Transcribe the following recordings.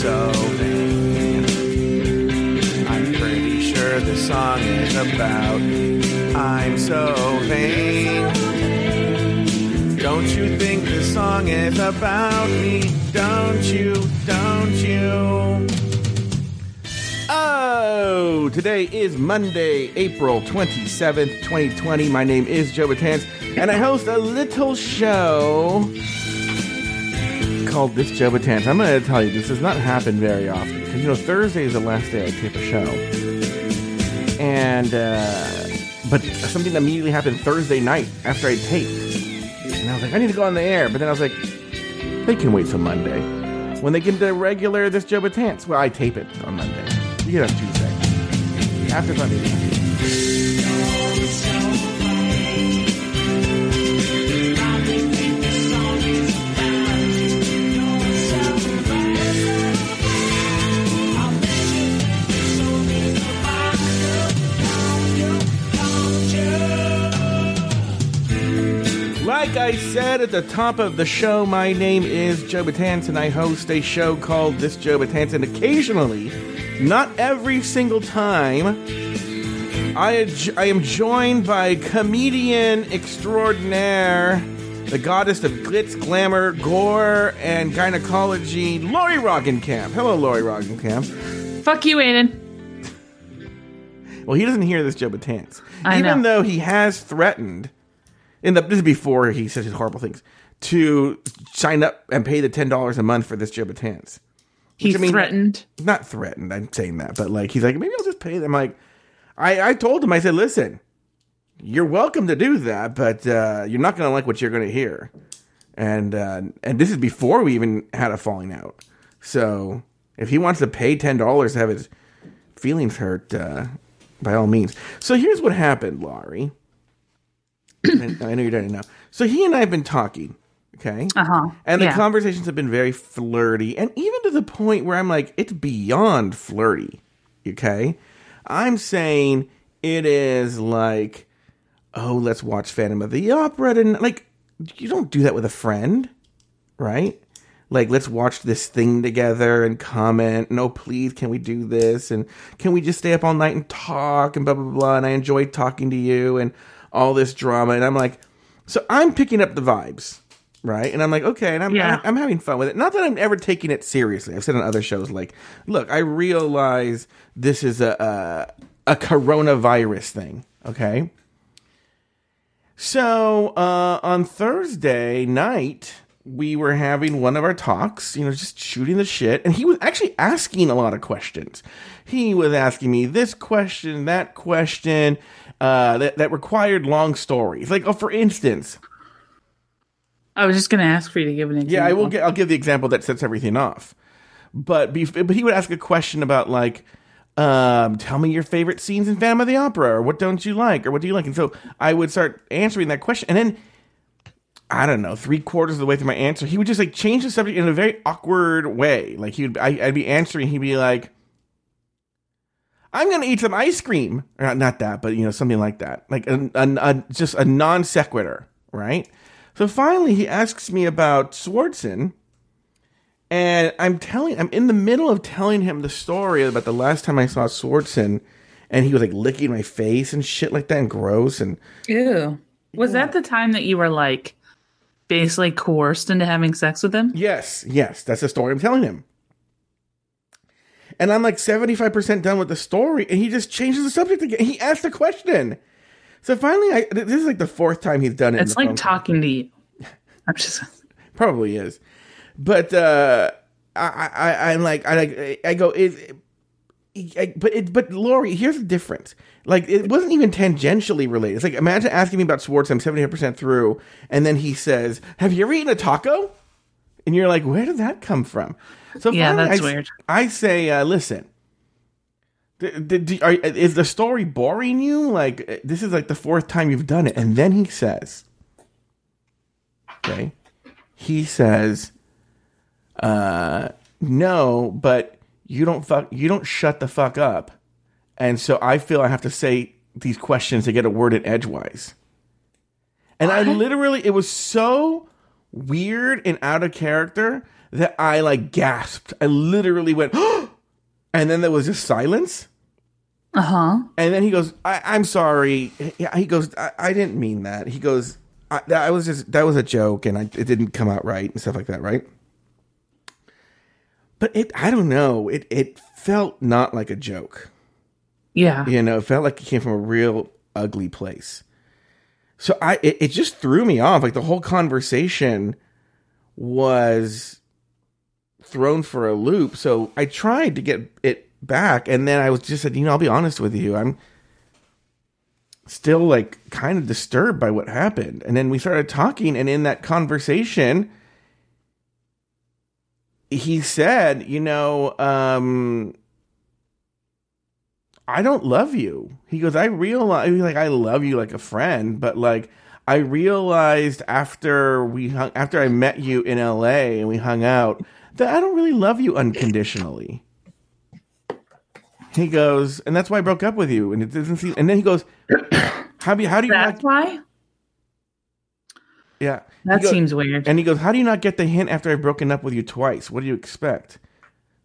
so vain. I'm pretty sure the song is about I'm so vain. Don't you think the song is about me? Don't you? Don't you? Oh, today is Monday, April 27th, 2020. My name is Joe Betance, and I host a little show called This Joe Betance. I'm going to tell you, this does not happen very often. Because, you know, Thursday is the last day I tape a show. And, uh, but something immediately happened Thursday night after I taped. And I was like, I need to go on the air. But then I was like, they can wait till Monday. When they get the regular This Joe Betance, well, I tape it on Monday. You get on Tuesday. After Sunday. Like I said at the top of the show, my name is Joe and I host a show called This Joe. And occasionally, not every single time, I, I am joined by comedian extraordinaire, the goddess of glitz, glamour, gore, and gynecology, Lauri Roggenkamp. Hello, Lauri Roggenkamp. Fuck you, Aiden. Well, he doesn't hear this Joe Betance. I Even know. though he has threatened, in the this is before he says his horrible things, to sign up and pay the ten dollars a month for this Joe Betance. He I mean- threatened. Not threatened, I'm saying that, but like he's like, maybe I'll just pay them. Like I, I told him, I said, listen, you're welcome to do that, but uh, you're not gonna like what you're gonna hear. And uh, and this is before we even had a falling out. So if he wants to pay ten dollars to have his feelings hurt, uh, by all means. So here's what happened, Lauri. I know you're done now. So he and I have been talking, okay? Uh huh. And the yeah. conversations have been very flirty, and even to the point where I'm like, it's beyond flirty. Okay, I'm saying it is like, oh, let's watch Phantom of the Opera, and like, you don't do that with a friend, right? Like, let's watch this thing together and comment. No, please, can we do this? And can we just stay up all night and talk and blah blah blah? And I enjoy talking to you and all this drama. And I'm like, so I'm picking up the vibes, right? And I'm like, okay, and I'm Yeah. I'm having fun with it. Not that I'm ever taking it seriously. I've said on other shows, like, look, I realize this is a a, a coronavirus thing, okay? So uh, on Thursday night, we were having one of our talks, you know, just shooting the shit, and he was actually asking a lot of questions. He was asking me this question, that question, uh, that that required long stories. Like, oh, for instance, I was just gonna ask for you to give an example. yeah, I will. Get, I'll give the example that sets everything off. But bef- but he would ask a question about like, um, tell me your favorite scenes in Phantom of the Opera, or what don't you like, or what do you like, and so I would start answering that question, and then I don't know, three quarters of the way through my answer, he would just like change the subject in a very awkward way. Like he would, I, I'd be answering, he'd be like. I'm gonna eat some ice cream, not, not that, but you know something like that, like a, a, a just a non sequitur, right? So finally, he asks me about Swartzen, and I'm telling, I'm in the middle of telling him the story about the last time I saw Swartzen, and he was like licking my face and shit like that, and gross, and Ew. Was that the time that you were like basically coerced into having sex with him? yes, yes, that's the story I'm telling him. And I'm like 75% done with the story, and he just changes the subject again. He asked a question. So finally, I this is like the fourth time he's done it. It's like phone call. talking to you. I'm just probably is but uh i i i'm like i like i go is I, but it but Lauri, here's the difference. Like it wasn't even tangentially related. It's like imagine asking me about sports. I'm 70 percent through, and then he says, "Have you ever eaten a taco?" And you're like, "Where did that come from?" So Yeah, finally, that's I, weird. I say, uh, "Listen, d- d- d- are, is the story boring you? Like uh, this is like the fourth time you've done it." And then he says, "Okay," he says, uh, "No, but." you don't fuck you don't shut the fuck up and so i feel i have to say these questions to get a word in edgewise and i literally it was so weird and out of character that I like gasped. I literally went, and then there was just silence. Uh huh. And then he goes, I, "I'm sorry." He goes, I, "I didn't mean that." He goes, I, "That was just that was a joke, and I, it didn't come out right and stuff like that, right?" But it, I don't know. It it felt not like a joke. Yeah. You know, it felt like it came from a real ugly place. So I, it, it just threw me off. Like the whole conversation was thrown for a loop. So I tried to get it back, and then I was just said, you know, I'll be honest with you, I'm still like kind of disturbed by what happened. And then we started talking, and in that conversation, he said, you know, um, I don't love you. He goes, I realize, like, I love you like a friend, but like, I realized after we hung, after I met you in LA and we hung out that I don't really love you unconditionally. He goes, and that's why I broke up with you. And it doesn't seem, and then he goes, how do you, how do you, That's not, why? yeah. That goes- seems weird. And he goes, How do you not get the hint after I've broken up with you twice? What do you expect?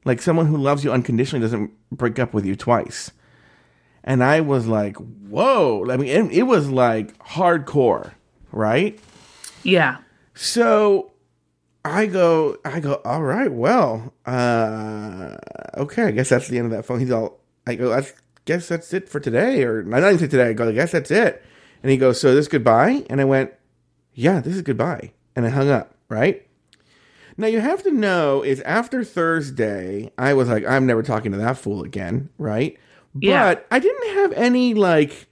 Like someone who loves you unconditionally doesn't break up with you twice. And I was like, Whoa. I mean, it, it was like hardcore, right? yeah. So I go, I go, all right, well, uh, okay, I guess that's the end of that phone. He's all, I go, I guess that's it for today. Or I don't even say today. I go, I guess that's it. And he goes, so this goodbye? And I went, yeah, this is goodbye. And I hung up, right? Now you have to know is after Thursday, I was like, I'm never talking to that fool again, right? Yeah. But I didn't have any like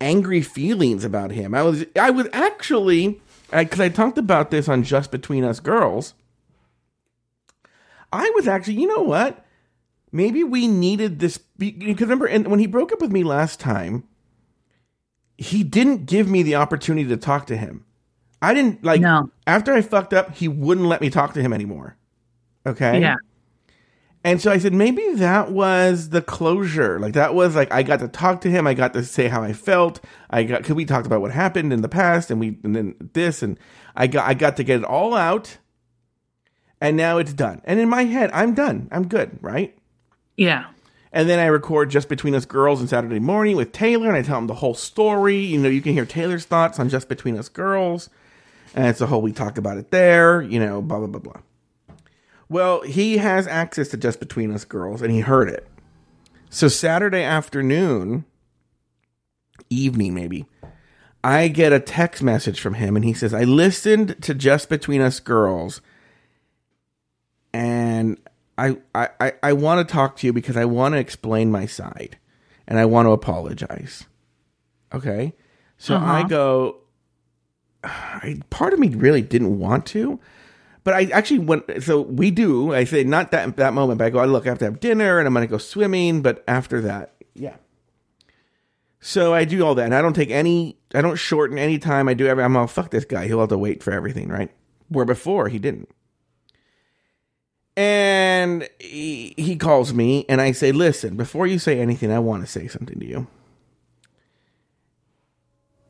angry feelings about him. I was I was actually because I, talked about this on Just Between Us Girls. I was actually, you know what? Maybe we needed this because remember, and when he broke up with me last time, he didn't give me the opportunity to talk to him. I didn't like No. after I fucked up, he wouldn't let me talk to him anymore. Okay. Yeah. And so I said, maybe that was the closure. Like that was like I got to talk to him. I got to say how I felt. I got because we talked about what happened in the past, and we and then this, and I got I got to get it all out. And now it's done. And in my head, I'm done. I'm good, right? Yeah. And then I record just between us girls on Saturday morning with Taylor, and I tell him the whole story. You know, you can hear Taylor's thoughts on just between us girls, and it's a whole we talk about it there. You know, blah blah blah blah. Well, he has access to just between us girls, and he heard it. So Saturday afternoon, evening maybe, I get a text message from him, and he says, "I listened to just between us girls." and I I, I, I want to talk to you because I want to explain my side and I want to apologize. Okay? So Uh-huh. I go I, part of me really didn't want to, but I actually went so we do, I say not that that moment, but I go, I look, I have to have dinner and I'm gonna go swimming, but after that, yeah. So I do all that and I don't take any I don't shorten any time. I do every I'm all fuck this guy. He'll have to wait for everything, right? Where before he didn't. And he, he calls me, and I say, Listen, before you say anything, I want to say something to you.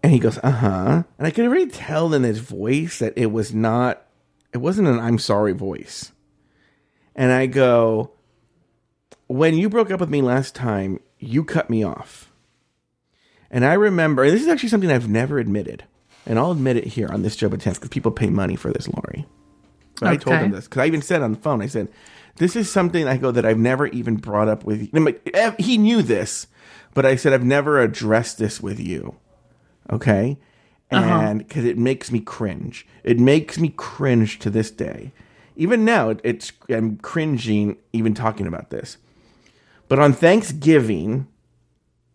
And he goes, Uh huh. And I could already tell in his voice that it was not, it wasn't an I'm sorry voice. And I go, When you broke up with me last time, you cut me off. And I remember, and this is actually something I've never admitted, and I'll admit it here on this Joe Chance because people pay money for this, Lauri. But I told Okay. him this because I even said on the phone, I said, "This is something I go that I've never even brought up with you." He knew this, but I said I've never addressed this with you. Okay, Uh-huh. and because it makes me cringe. It makes me cringe to this day. Even now, it, it's I'm cringing even talking about this. But on Thanksgiving,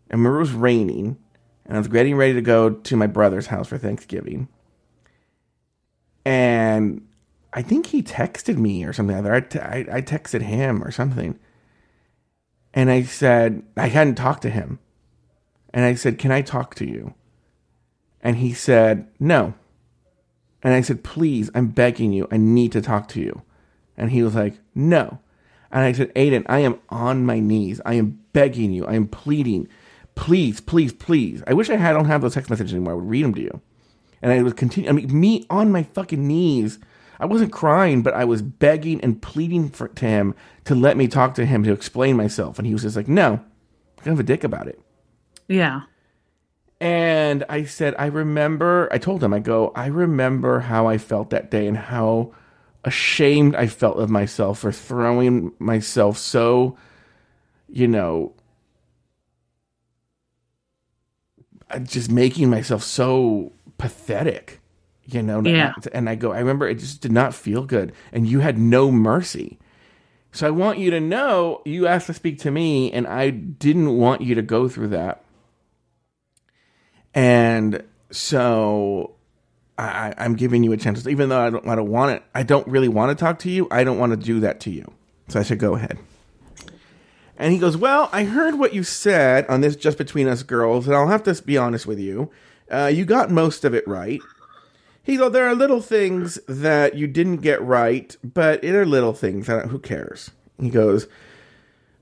I remember it was raining, and I was getting ready to go to my brother's house for Thanksgiving. And I think he texted me or something. Either I texted him or something. And I said, I hadn't talked to him. And I said, Can I talk to you? And he said, No. And I said, Please, I'm begging you. I need to talk to you. And he was like, No. And I said, Aiden, I am on my knees. I am begging you. I am pleading. Please, please, please. I wish I had, don't have those text messages anymore. I would read them to you. And I would continue. I mean, me on my fucking knees. I wasn't crying, but I was begging and pleading for to him to let me talk to him to explain myself, and he was just like, "No, I'm kind of a dick about it." Yeah. And I said, I remember, I told him, I go, I remember how I felt that day and how ashamed I felt of myself for throwing myself so, you know, uh, just making myself so pathetic, you know? Yeah. And I go, I remember it just did not feel good. And you had no mercy. So I want you to know you asked to speak to me, and I didn't want you to go through that. And so I, I'm giving you a chance, even though I don't, I don't want it. I don't really want to talk to you. I don't want to do that to you. So I said, go ahead. And he goes, Well, I heard what you said on this Just Between Us Girls, and I'll have to be honest with you. Uh, you got most of it right. He goes, There are little things that you didn't get right, but it are little things. Who cares? He goes,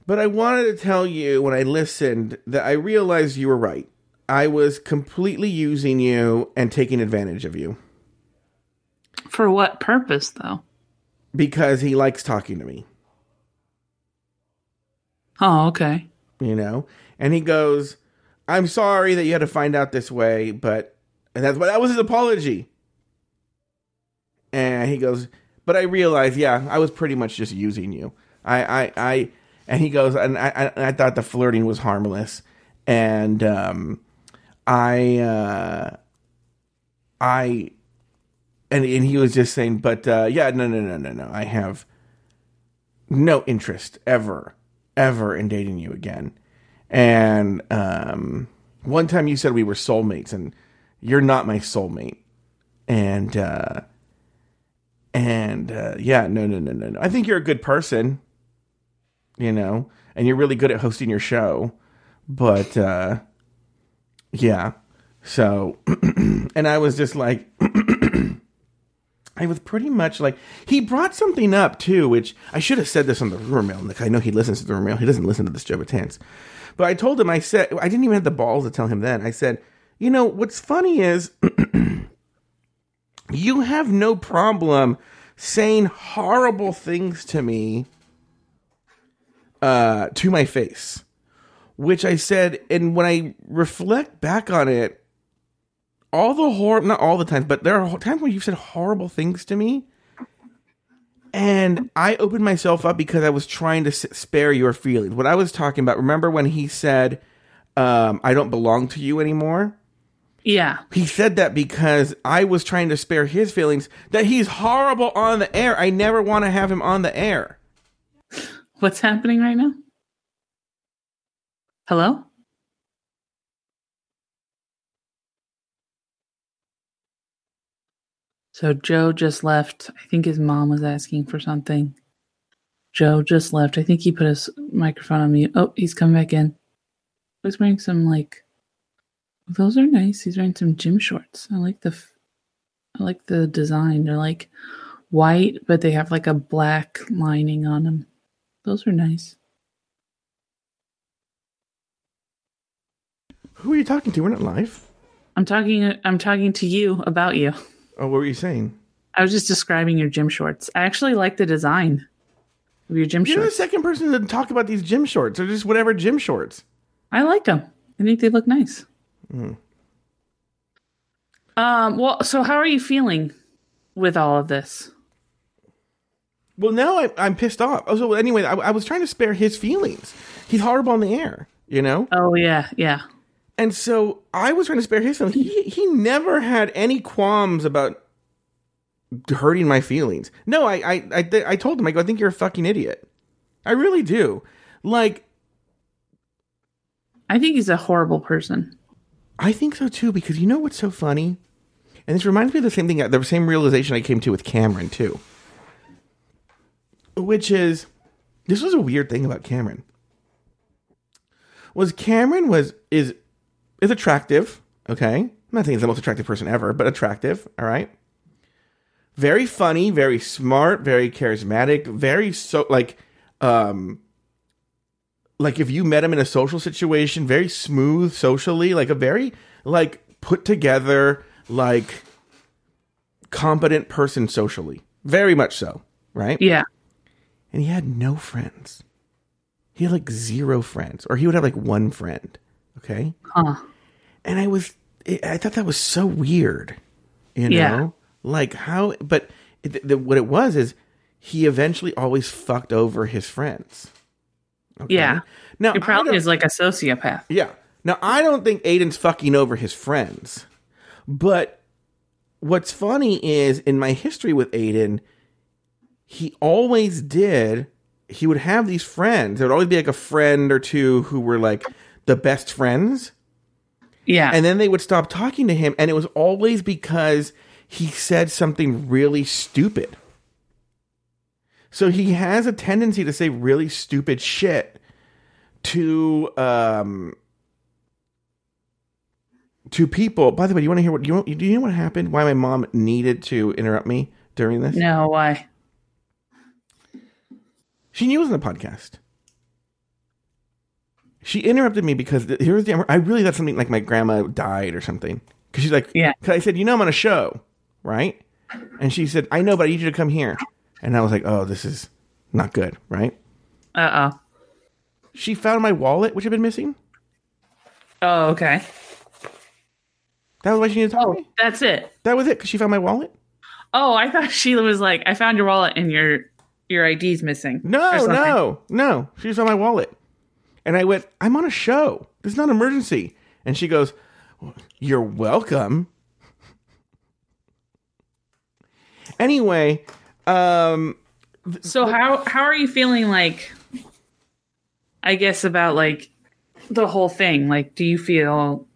But I wanted to tell you when I listened that I realized you were right. I was completely using you and taking advantage of you. For what purpose, though? Because he likes talking to me. Oh, okay. You know? And he goes, I'm sorry that you had to find out this way, but and that's that was his apology. And he goes, but I realized, yeah, I was pretty much just using you. I, I, I and he goes, and I, I, I thought the flirting was harmless, and um, I, uh, I, and and he was just saying, but uh, yeah, no, no, no, no, no, I have no interest ever, ever in dating you again. And um, one time you said we were soulmates, and you're not my soulmate. And uh, and uh, yeah, no, no, no, no, no. I think you're a good person, you know, and you're really good at hosting your show. But uh, yeah, so and I was just like. I was pretty much like he brought something up too, which I should have said this on the rumor mill. Like I know he listens to the rumor mill. He doesn't listen to this Joe Betance. But I told him I said I didn't even have the balls to tell him then. I said, you know, what's funny is you have no problem saying horrible things to me uh to my face. Which I said, and when I reflect back on it, all the horror not all the times but there are times when you've said horrible things to me and i opened myself up because i was trying to spare your feelings what i was talking about remember when he said um, i don't belong to you anymore Yeah. he said that because i was trying to spare his feelings that he's horrible on the air i never want to have him on the air What's happening right now? Hello? So Joe just left. I think his mom was asking for something. Joe just left. I think he put his microphone on mute. Oh, he's come back in. He's wearing some like. Those are nice. He's wearing some gym shorts. I like the. I like the design. They're like white, but they have like a black lining on them. Those are nice. Who are you talking to we're not live I'm talking. I'm talking to you about you. oh what were you saying I was just describing your gym shorts. I actually like the design of your gym shorts. you're the second person to talk about these gym shorts or just whatever gym shorts I like them. I think they look nice. Hmm. Um. Well, so how are you feeling with all of this? Well, now I, I'm pissed off. Oh, so anyway, I, I was trying to spare his feelings. He's horrible on the air, you know? Oh yeah, yeah. And so I was trying to spare his feelings. He, he never had any qualms about hurting my feelings. No, I, I, I, th- I told him, I go, I think you're a fucking idiot. I really do. Like, I think he's a horrible person. I think so too, because you know what's so funny? And this reminds me of the same thing, the same realization I came to with Cameron too. Which is, this was a weird thing about Cameron. Was Cameron was is is attractive, okay? I'm not saying he's the most attractive person ever, but attractive, all right? Very funny, very smart, very charismatic, very so like um like if you met him in a social situation, very smooth socially, like a very like put together, like competent person socially. very much so, right? Yeah. And he had no friends. He had like zero friends, or he would have like one friend. Okay. Huh. and I was I thought that was so weird, you know, Yeah. like how. But it, the, what it was is he eventually always fucked over his friends. Okay? Yeah. Now He probably is like a sociopath. yeah. Now I don't think Aiden's fucking over his friends, but what's funny is in my history with Aiden, he always did. He would have these friends. There would always be like a friend or two who were like the best friends Yeah. and then they would stop talking to him and it was always because he said something really stupid so he has a tendency to say really stupid shit to um to people by the way do you want to hear what you, do you know what happened why my mom needed to interrupt me during this no, why? she knew it was in the podcast. She interrupted me because here's the. I really thought something like my grandma died or something. Because she's like, Yeah. Because I said, you know, I'm on a show, right? And she said, I know, but I need you to come here. And I was like, oh, this is not good, right? Uh oh. She found my wallet, which had been missing. Oh, okay. That was why she needed to talk Oh, to me. that's it. That was it. Because she found my wallet. Oh, I thought Sheila was like, I found your wallet and your your ID's missing. No, no, no. She just found my wallet. And I went, I'm on a show. This is not an emergency. And she goes, You're welcome. anyway, um, So how how are you feeling like I guess about like the whole thing? Like do you feel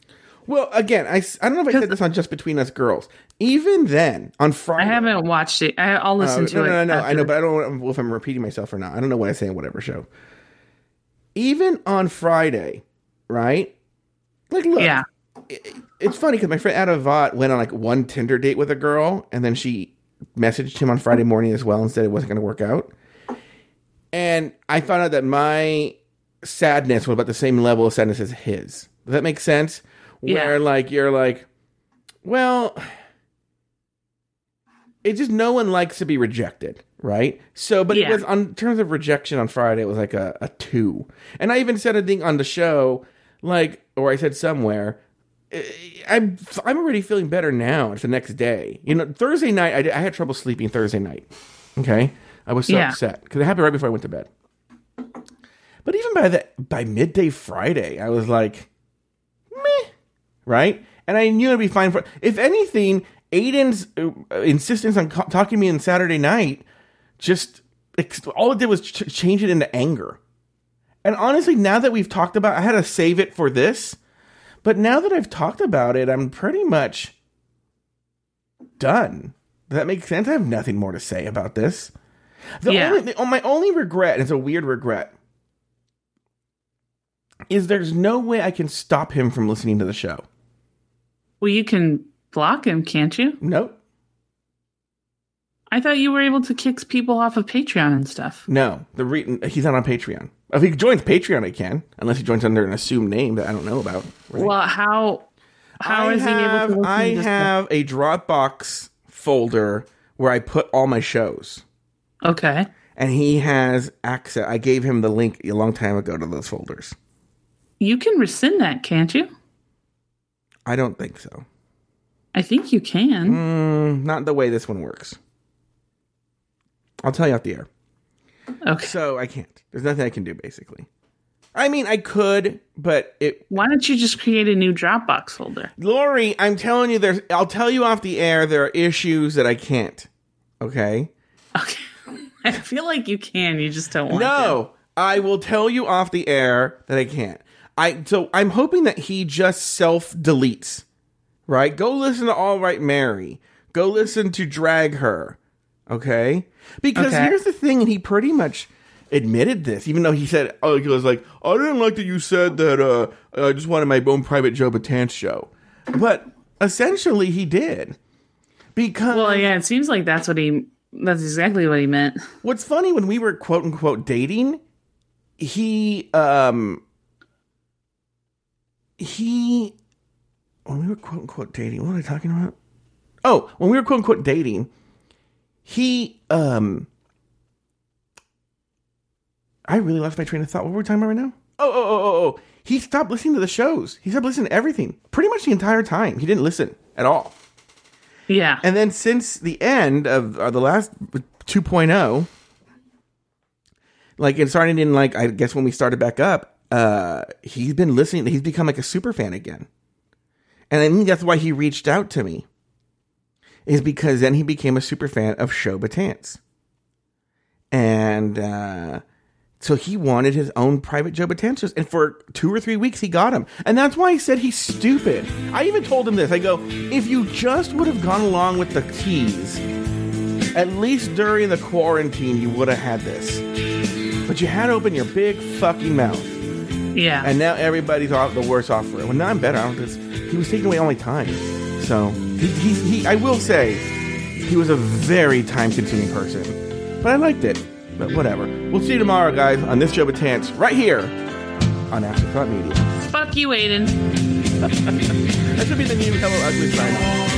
well, again, I, I don't know if I said this on Just Between Us Girls. Even then, on Friday, I haven't watched it. I, I'll Uh, listen to no, it. no, no, no. I know, but I don't know if I'm repeating myself or not. I don't know what I say on whatever show. Even on Friday, right? Like, look, Yeah. it's funny because my friend Ada Vaught went on like one Tinder date with a girl, and then she messaged him on Friday morning as well and said it wasn't going to work out. And I found out that my sadness was about the same level of sadness as his. Does that make sense? Where Yeah. like you're like, well, it just no one likes to be rejected, right? So, but it was on terms of rejection on Friday, it was like a, a two. And I even said a thing on the show, like, or I said somewhere, eh, I'm I'm already feeling better now. It's the next day. You know, Thursday night I, did- I had trouble sleeping Thursday night. Okay, I was so Yeah. upset because it happened right before I went to bed. But even by the by midday Friday, I was like, meh, right? And I knew it'd be fine for. If anything, Aiden's uh, insistence on co- talking to me on Saturday night just all it did was ch- change it into anger. And honestly, now that we've talked about, I had to save it for this. But now that I've talked about it, I'm pretty much done. Does that make sense? I have nothing more to say about this. The Yeah. only, the, my only regret, and it's a weird regret, is there's no way I can stop him from listening to the show. Well, you can block him, can't you? Nope. I thought you were able to kick people off of Patreon and stuff. No, the re- he's not on Patreon. If he joins Patreon, he can, unless he joins under an assumed name that I don't know about. right? Well, how how I is have, he able to I have a Dropbox folder where I put all my shows. Okay. and he has access. I gave him the link a long time ago to those folders. You can rescind that, can't you? I don't think so. I think you can. Mm, not the way this one works. I'll tell you off the air. Okay. So I can't. There's nothing I can do, basically. I mean, I could, but it. Why don't you just create a new Dropbox folder? Lauri, I'm telling you, there's. I'll tell you off the air. There are issues that I can't. Okay. Okay. I feel like you can. You just don't want to. No, I will tell you off the air that I can't. I so I'm hoping that he just self deletes. Right? Go listen to All Right Mary. Go listen to Drag Her. Okay? Because Okay. here's the thing, and he pretty much admitted this, even though he said, oh, he was like, I didn't like that you said that uh, I just wanted my own private Joe Betance show. But essentially, he did. Because Well, yeah, it seems like that's what he. That's exactly what he meant. What's funny when we were quote unquote dating, he um he when we were quote unquote dating, what was I talking about? Oh, when we were quote unquote dating, he um I really lost my train of thought. What were we talking about right now? Oh, oh, oh, oh, oh. He stopped listening to the shows. He stopped listening to everything pretty much the entire time. He didn't listen at all. Yeah. And then since the end of uh, the last 2.0, like it started in like I guess when we started back up, uh, he's been listening. He's become like a super fan again, and I think that's why he reached out to me. Is because then he became a super fan of Show Betance, and uh, so he wanted his own private Joe Batanzas, and for two or three weeks he got him, and that's why he said he's stupid. I even told him this. I go, if you just would have gone along with the tease, at least during the quarantine, you would have had this. But you had to open your big fucking mouth, yeah. and now everybody's off the worse off for it. Well, now I'm better. I don't 'cause he was taking away all my time, so he, he, he I will say, he was a very time-consuming person, but I liked it. But whatever. We'll see you tomorrow, guys, on this show with Betance right here on Afterthought Media. Fuck you, Aiden. That should be the new Hello Ugly sign.